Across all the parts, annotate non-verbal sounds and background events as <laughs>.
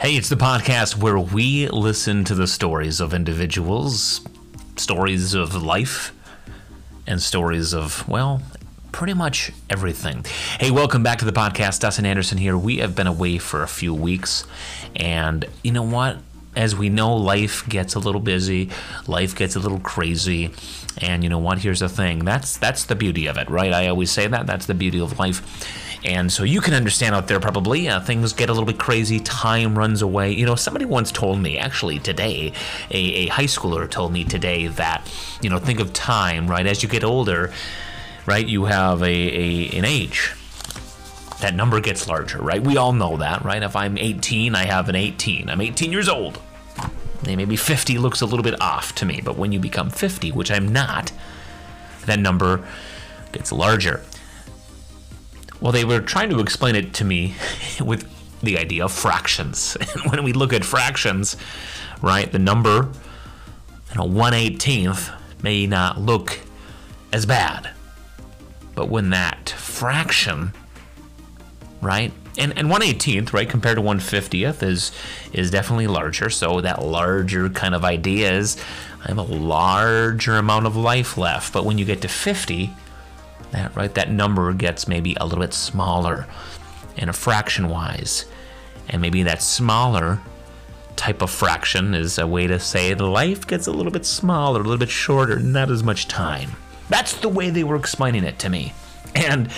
Hey, it's the podcast where we listen to the stories of individuals, stories of life, and stories of, well, pretty much everything. Hey, welcome back to the podcast. Dustin Anderson here. We have been away for a few weeks, and you know what? As we know, life gets a little busy, life gets a little crazy, and you know what? Here's the thing. That's that's the beauty of it, right? I always say that. That's the beauty of life and so you can understand out there probably uh, things get a little bit crazy, time runs away. You know, somebody once told me, actually today, a, a high schooler told me today that, you know, think of time, right? As you get older, right, you have a, a an age that number gets larger, right? We all know that, right? If I'm 18, I have an 18. I'm 18 years old. Maybe 50 looks a little bit off to me, but when you become 50, which I'm not, that number gets larger. Well, they were trying to explain it to me <laughs> with the idea of fractions. <laughs> And when we look at fractions, right, the number, you know, 118th may not look as bad. But when that fraction, right, and, and 118th, right, compared to 150th is is definitely larger. So that larger kind of idea is I have a larger amount of life left. But when you get to 50, that right? That number gets maybe a little bit smaller in a fraction wise. And maybe that smaller type of fraction is a way to say the life gets a little bit smaller a little bit shorter not as much time. That's the way they were explaining it to me. And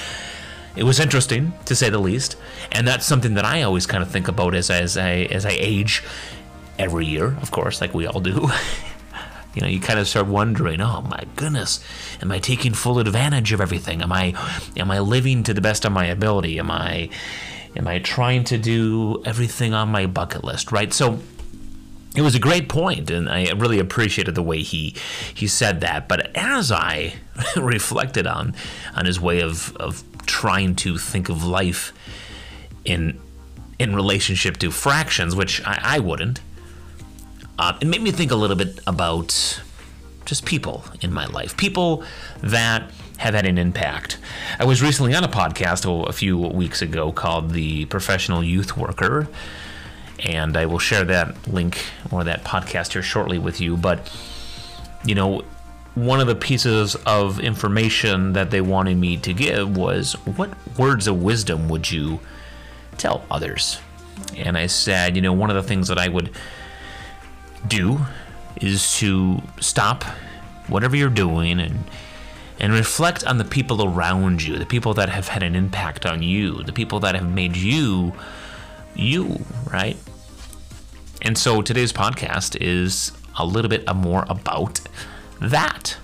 it was interesting to say the least. And that's something that i always kind of think about as, as i as i age every year of course like we all do <laughs> you know, you kind of start wondering, oh my goodness, am I taking full advantage of everything? Am I, am I living to the best of my ability? Am I, am I trying to do everything on my bucket list? Right. So it was a great point, and I really appreciated the way he he said that. But as I <laughs> reflected on on his way of of trying to think of life in in relationship to fractions, which I, I wouldn't uh, it made me think a little bit about just people in my life, people that have had an impact. I was recently on a podcast a few weeks ago called The Professional Youth Worker, and I will share that link or that podcast here shortly with you. But, you know, one of the pieces of information that they wanted me to give was what words of wisdom would you tell others? And I said, you know, one of the things that I would do is to stop whatever you're doing and and reflect on the people around you, the people that have had an impact on you, the people that have made you you, right? And so today's podcast is a little bit more about that.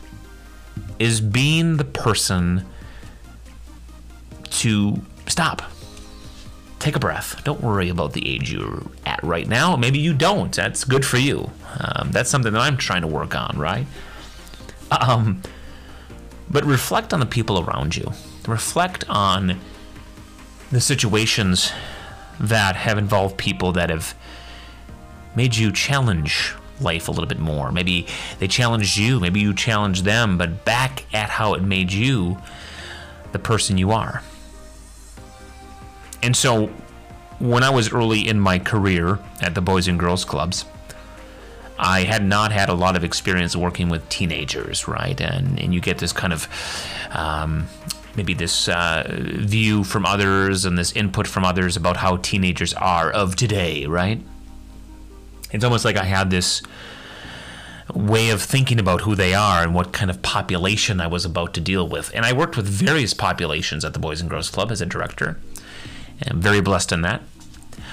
Is being the person to stop take a breath. Don't worry about the age you're at right now. Maybe you don't. That's good for you. Um, that's something that I'm trying to work on, right? Um, but reflect on the people around you. Reflect on the situations that have involved people that have made you challenge life a little bit more. Maybe they challenged you, maybe you challenged them, but back at how it made you the person you are. And so when I was early in my career at the Boys and Girls Clubs, I had not had a lot of experience working with teenagers, right? And and you get this kind of um, maybe this uh, view from others and this input from others about how teenagers are of today, right? It's almost like I had this way of thinking about who they are and what kind of population I was about to deal with. And I worked with various populations at the Boys and Girls Club as a director. I'm very blessed in that.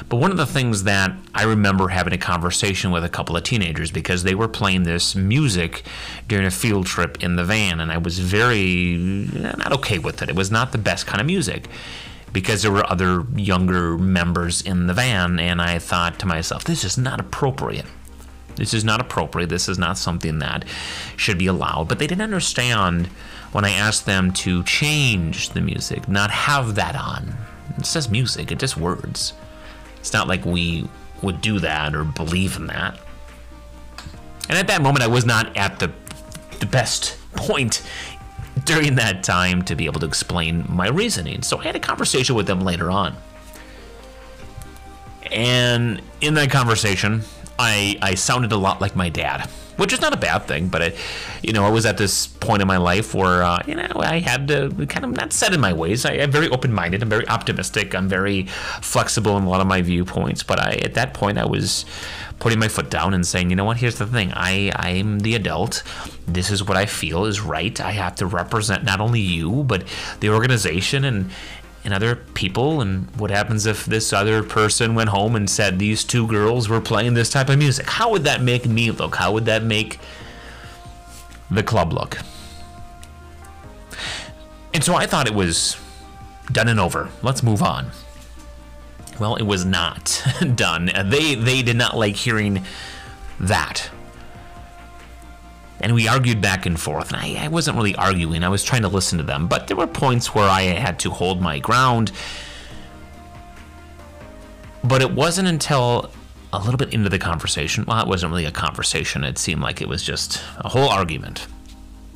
But one of the things that I remember having a conversation with a couple of teenagers because they were playing this music during a field trip in the van, and I was very eh, not okay with it. It was not the best kind of music because there were other younger members in the van, and I thought to myself, this is not appropriate. This is not appropriate. This is not something that should be allowed. But they didn't understand when I asked them to change the music, not have that on it's just music, it's just words. It's not like we would do that or believe in that. And at that moment, I was not at the, the best <laughs> point during that time to be able to explain my reasoning. So I had a conversation with them later on. And in that conversation, I, I sounded a lot like my dad, which is not a bad thing, but it, you know, I was at this point in my life where, uh, you know, I had to kind of not set in my ways. I, am very open minded. I'm very optimistic. I'm very flexible in a lot of my viewpoints. But I, at that point, I was putting my foot down and saying, you know what, here's the thing. I, I'm the adult. This is what I feel is right. I have to represent not only you, but the organization and, and other people and what happens if this other person went home and said these two girls were playing this type of music. How would that make me look? How would that make the club look? And so i thought it was done and over. Let's move on. Well it was not <laughs> done. They they did not like hearing that and we argued back and forth. And I, I, wasn't really arguing, I was trying to listen to them, but there were points where I had to hold my ground. But it wasn't until a little bit into the conversation, well, it wasn't really a conversation, it seemed like it was just a whole argument.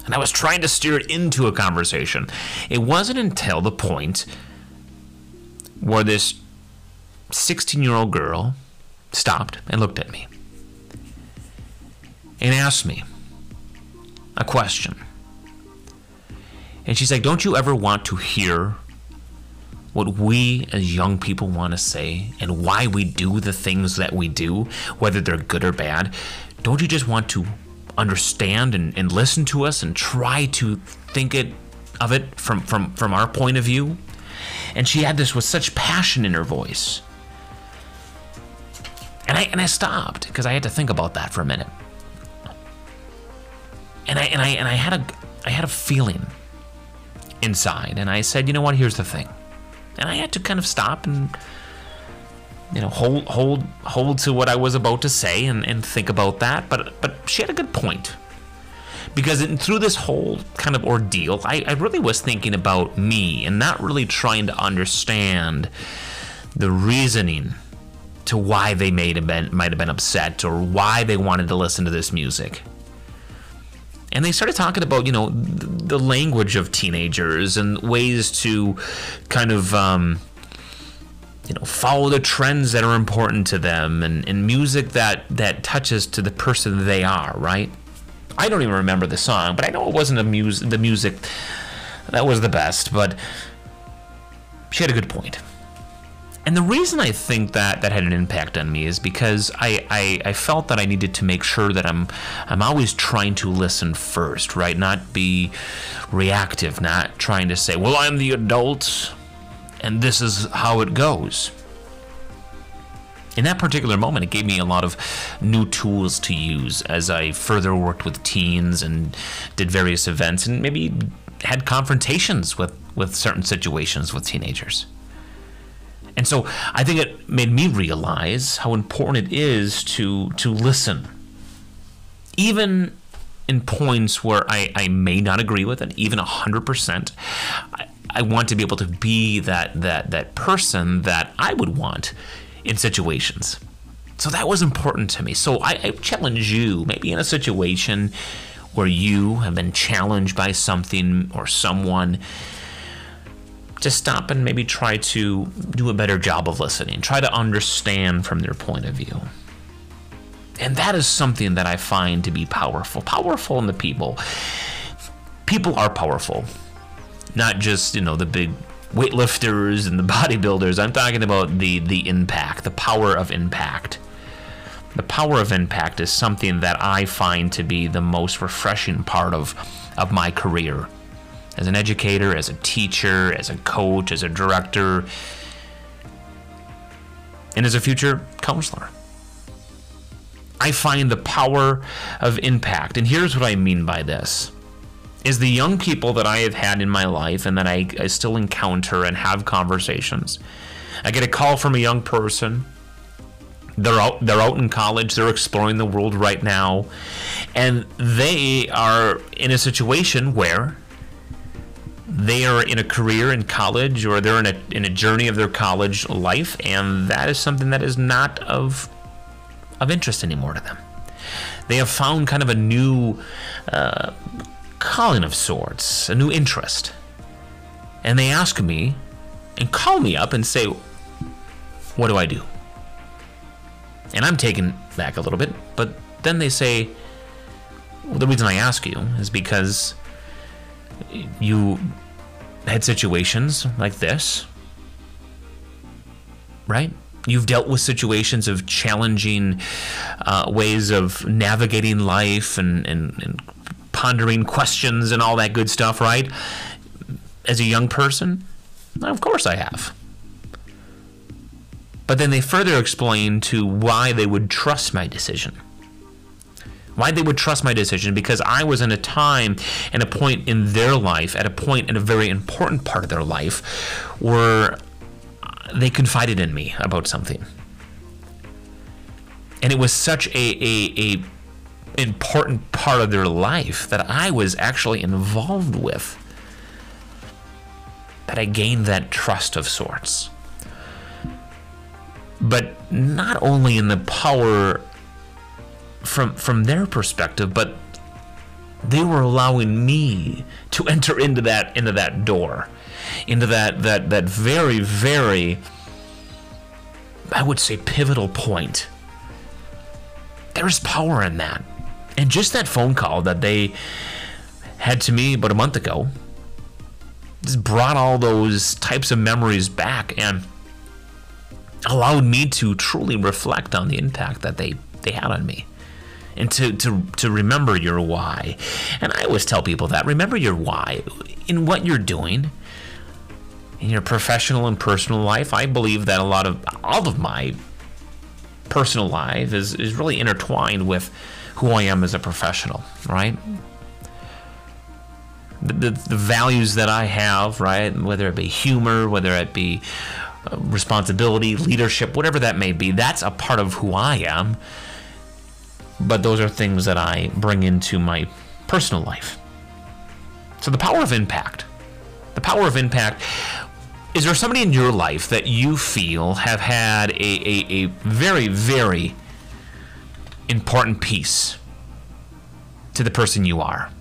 And I was trying to steer it into a conversation. It wasn't until the point where this 16 year old girl stopped and looked at me and asked me, a question. And she's like, Don't you ever want to hear what we as young people want to say and why we do the things that we do, whether they're good or bad? Don't you just want to understand and, and listen to us and try to think it of it from, from, from our point of view? And she had this with such passion in her voice. And I, and I stopped because I had to think about that for a minute and I and I and I had a I had a feeling inside, and I said, you know what? Here's the thing, and I had to kind of stop and you know hold hold hold to what I was about to say and, and think about that. But but she had a good point because in, through this whole kind of ordeal, I, I really was thinking about me and not really trying to understand the reasoning to why they have been might have been upset or why they wanted to listen to this music and they started talking about you know the language of teenagers and ways to kind of um, you know follow the trends that are important to them and, and music that that touches to the person they are right? I don't even remember the song but i know it wasn't a mus- the music that was the best but she had a good point and the reason I think that that had an impact on me is because I, I, I, felt that I needed to make sure that I'm I'm always trying to listen first, right? Not be reactive, not trying to say, well, I'm the adult and this is how it goes. In that particular moment, it gave me a lot of new tools to use as I further worked with teens and did various events and maybe had confrontations with, with certain situations with teenagers. And so I think it made me realize how important it is to to listen. Even in points where I, I may not agree with it, even hundred percent, I, I want to be able to be that that that person that I would want in situations. So that was important to me. So I, I challenge you, maybe in a situation where you have been challenged by something or someone to stop and maybe try to do a better job of listening, try to understand from their point of view. And that is something that I find to be powerful. Powerful in the people. People are powerful. Not just, you know, the big weightlifters and the <laughs> bodybuilders. I'm talking about the the impact, the power of impact. The power of impact is something that I find to be the most refreshing part of of my career as an educator, as a teacher, as a coach, as a director, and as a future counselor. I find the power of impact. And here's what I mean by this is the young people that I have had in my life and that I, I still encounter and have conversations. I get a call from a young person they're out they're out in college they're exploring the world right now and they are in a situation where they are in a career in college or they're in a, in a journey of their college life, and that is something that is not of, of interest anymore to them. They have found kind of a new uh, calling of sorts, a new interest. And they ask me and call me up and say, What do I do? And I'm taken back a little bit, but then they say, well, the reason I ask you is because you had situations like this, right? You've dealt with situations of challenging uh, ways of navigating life and, and, and pondering questions and all that good stuff, right? As a young person, of course I have. But then they further explain to why they would trust my decision. Why they would trust my decision because I was in a time and a point in their life, at a point in a very important part of their life, where they confided in me about something. And it was such a, a, a important part of their life that I was actually involved with that I gained that trust of sorts. But not only in the power from from their perspective, but they were allowing me to enter into that into that door, into that that that very very I would say pivotal point. There's power in that. And just that phone call that they had to me about a month ago just brought all those types of memories back and allowed me to truly reflect on the impact that they, they had on me and to, to, to remember your why. And I always tell people that remember your why in what you're doing in your professional and personal life. I believe that a lot of all of my personal life is, is really intertwined with who I am as a professional, right? The, the, the values that I have, right? Whether it be humor, whether it be uh, responsibility, leadership, whatever that may be, that's a part of who I am. But those are things that I bring into my personal life. So the power of impact. The power of impact. Is there somebody in your life that you feel have had a, a, a very, very important piece to the person you are?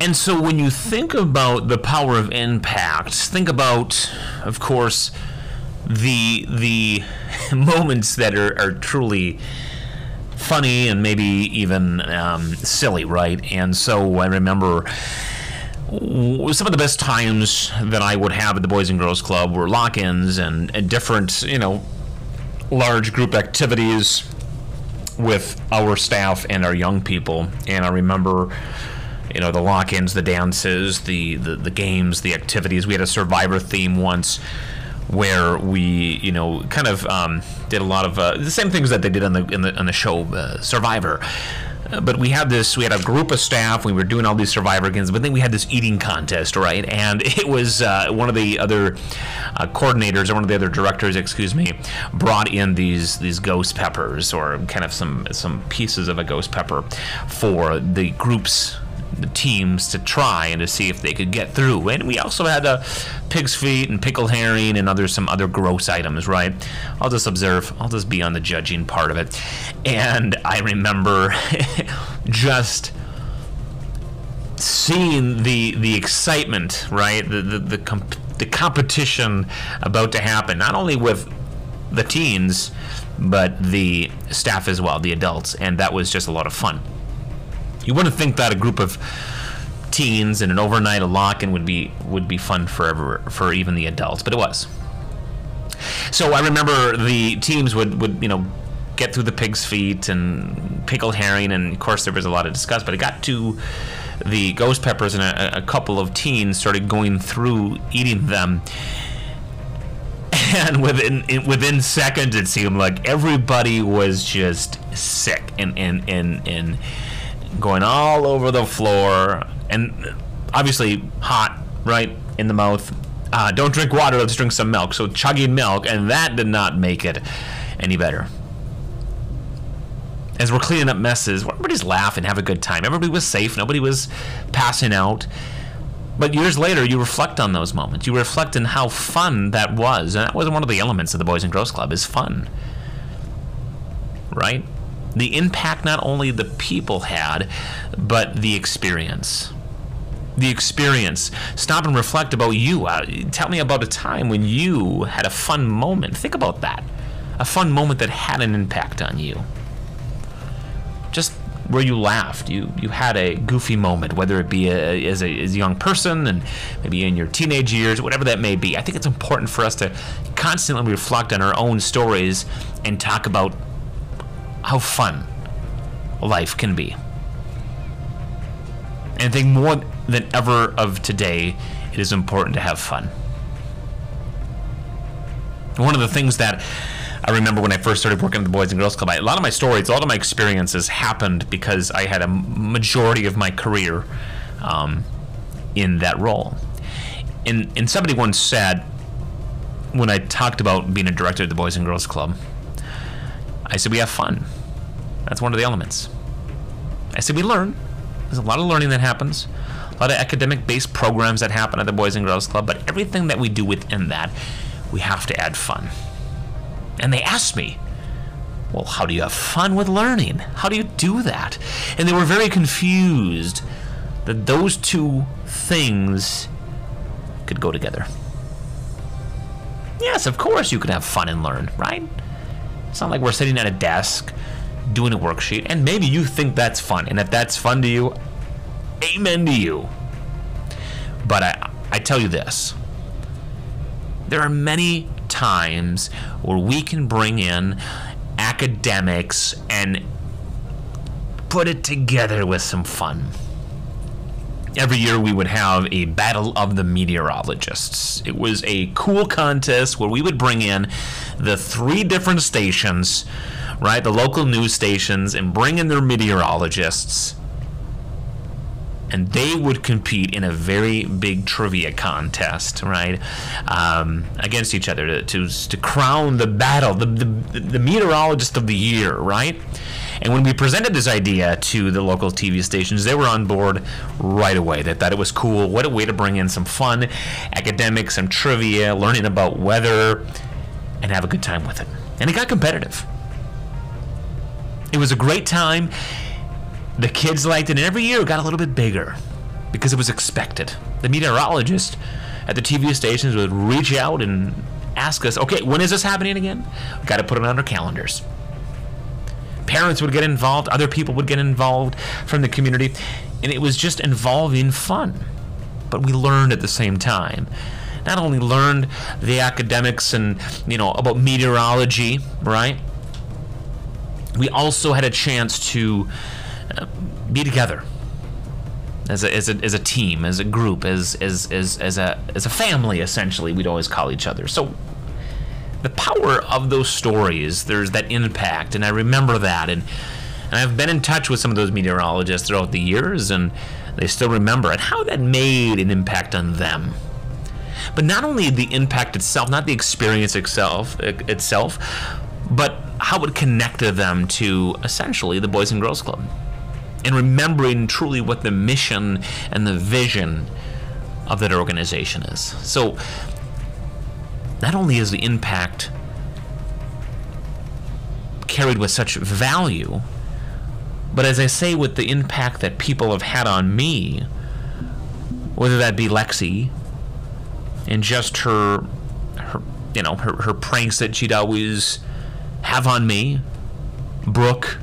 And so when you think about the power of impact, think about, of course, the the <laughs> moments that are, are truly funny and maybe even um, silly, right? And so I remember some of the best times that I would have at the Boys and Girls Club were lock-ins and, and different, you know, large group activities with our staff and our young people. And I remember you know the lock-ins the dances the, the the games the activities we had a survivor theme once where we you know kind of um, did a lot of uh, the same things that they did on the in the, on the show uh, survivor. Uh, but we had this we had a group of staff we were doing all these survivor games but then we had this eating contest right? And <laughs> it was uh, one of the other uh, coordinators or one of the other directors excuse me brought in these these ghost peppers or kind of some some pieces of a ghost pepper for the groups the teams to try and to see if they could get through. And we also had a pig's feet and pickled herring and other some other gross items, right? I'll just observe. I'll just be on the judging part of it. And I remember <laughs> just seeing the the excitement, right? The the the, comp- the competition about to happen, not only with the teens, but the staff as well, the adults, and that was just a lot of fun. You wouldn't think that a group of teens and an overnight a lock-in would be would be fun for for even the adults, but it was. So I remember the teams would would you know get through the pig's feet and pickled herring, and of course there was a lot of disgust. But it got to the ghost peppers, and a, a couple of teens started going through eating them. <laughs> And within within seconds, it seemed like everybody was just sick and and and and going all over the floor, and obviously hot, right in the mouth. Uh, don't drink water, let's drink some milk. So chugging milk, and that did not make it any better. As we're cleaning up messes, everybody's laughing, have a good time. Everybody was safe, nobody was passing out. But years later, you reflect on those moments. You reflect on how fun that was, and that was one of the elements of the Boys and Girls Club is fun, right? The impact not only the people had, but the experience. the experience. Stop and reflect about you. Uh, tell me about a time when you had a fun moment. Think about that. A fun moment that had an impact on you. Just where you laughed, you you had a goofy moment, whether it be a, as, a, as a young person and maybe in your teenage years, whatever that may be. I think it's important for us to constantly reflect on our own stories and talk about how fun life can be. And I think more than ever of today, it is important to have fun. One of the things that I remember when I first started working at the Boys and Girls Club, I, a lot of my stories, a lot of my experiences happened because I had a majority of my career um, in that role. And, and somebody once said, when I talked about being a director at the Boys and Girls Club, I said, we have fun. That's one of the elements. I said, we learn. There's a lot of learning that happens, a lot of academic based programs that happen at the Boys and Girls Club, but everything that we do within that, we have to add fun. And they asked me, well, how do you have fun with learning? How do you do that? And they were very confused that those two things could go together. Yes, of course you can have fun and learn, right? It's not like we're sitting at a desk doing a worksheet, and maybe you think that's fun. And if that's fun to you, amen to you. But I, I tell you this there are many times where we can bring in academics and put it together with some fun. Every year we would have a battle of the meteorologists. It was a cool contest where we would bring in the three different stations, right, the local news stations, and bring in their meteorologists and they would compete in a very big trivia contest, right, um, against each other to, to, to crown the battle, the, the, the meteorologist of the year, right? And when we presented this idea to the local TV stations, they were on board right away. They thought it was cool. What a way to bring in some fun, academics, some trivia, learning about weather, and have a good time with it. And it got competitive. It was a great time the kids liked it, and every year it got a little bit bigger because it was expected. The meteorologist at the TV stations would reach out and ask us, okay, when is this happening again? We've got to put it on our calendars. Parents would get involved, other people would get involved from the community, and it was just involving fun. But we learned at the same time. Not only learned the academics and, you know, about meteorology, right? We also had a chance to uh, be together as a, as a, as a team, as a group, as, as, as, as, a, as a family, essentially, we'd always call each other. So the power of those stories, there's that impact, and I remember that. And, and I've been in touch with some of those meteorologists throughout the years, and they still remember it, how that made an impact on them. But not only the impact itself, not the experience itself, itself, but how it connected them to essentially the Boys and Girls Club and remembering truly what the mission and the vision of that organization is. So, not only is the impact carried with such value, but as I say, with the impact that people have had on me, whether that be Lexi and just her, her you know, her, her pranks that she'd always have on me, Brooke,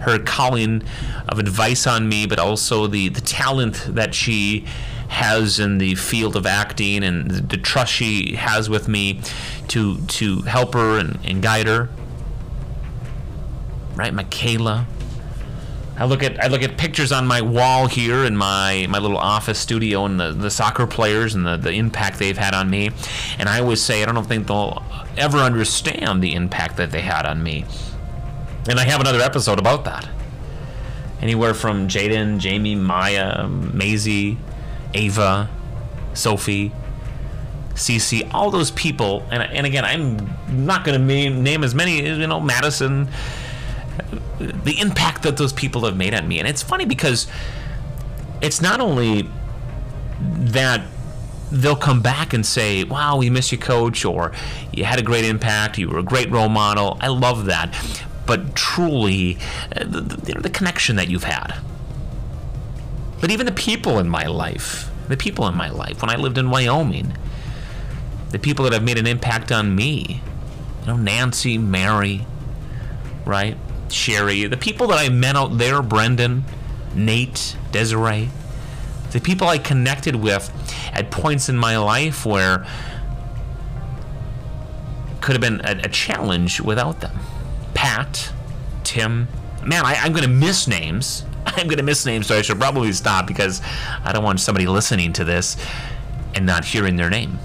her calling of advice on me, but also the, the talent that she has in the field of acting and the, trust she has with me to to help her and, and guide her. Right, Michaela. I look at I look at pictures on my wall here in my, my little office studio and the, the soccer players and the, the impact they've had on me. And I always say I don't think they'll ever understand the impact that they had on me. And I have another episode about that. Anywhere from Jaden, Jamie, Maya, Maisie, Ava, Sophie, Cece, all those people. And, and again, I'm not going to name as many, you know, Madison, the impact that those people have made on me. And it's funny because it's not only that they'll come back and say, Wow, we miss you, coach, or you had a great impact, you were a great role model. I love that but truly uh, the, the, the connection that you've had. But even the people in my life, the people in my life, when I lived in Wyoming, the people that have made an impact on me, you know, Nancy, Mary, right? Sherry, the people that I met out there, Brendan, Nate, Desiree, the people I connected with at points in my life where it could have been a, a challenge without them. Pat, Tim, man, I, I'm going to miss names. <laughs> I'm going to miss names, so I should probably stop because I don't want somebody listening to this and not hearing their name.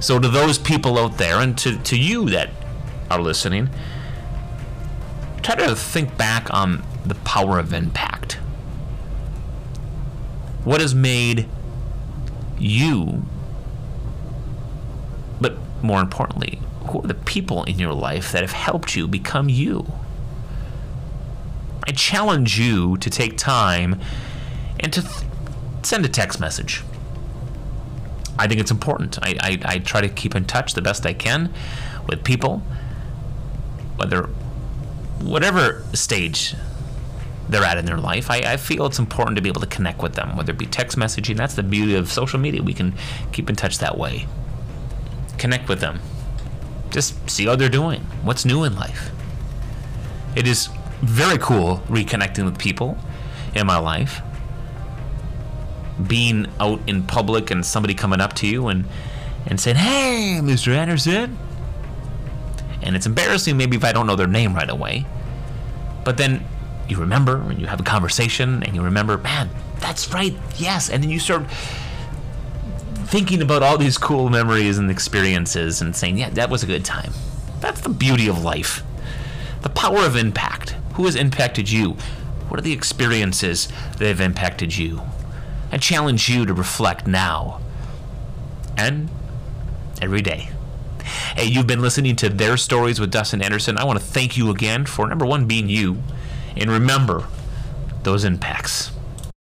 So, to those people out there, and to, to you that are listening, try to think back on the power of impact. What has made you, but more importantly, who are the people in your life that have helped you become you? I challenge you to take time and to th- send a text message. I think it's important. I, I, I try to keep in touch the best I can with people, whether whatever stage they're at in their life. I, I, feel it's important to be able to connect with them, whether it be text messaging. That's the beauty of social media. We can keep in touch that way. Connect with them. Just see how they're doing. What's new in life? It is very cool reconnecting with people in my life. Being out in public and somebody coming up to you and, and saying, Hey, Mr. Anderson. And it's embarrassing maybe if I don't know their name right away. But then you remember and you have a conversation and you remember, man, that's right, yes. And then you start thinking about all these cool memories and experiences and saying, yeah, that was a good time. That's the beauty of life. The power of impact. Who has impacted you? What are the experiences that have impacted you? I challenge you to reflect now and every day. Hey, you've been listening to Their Stories with Dustin Anderson. I want to thank you again for number one, being you, and remember those impacts.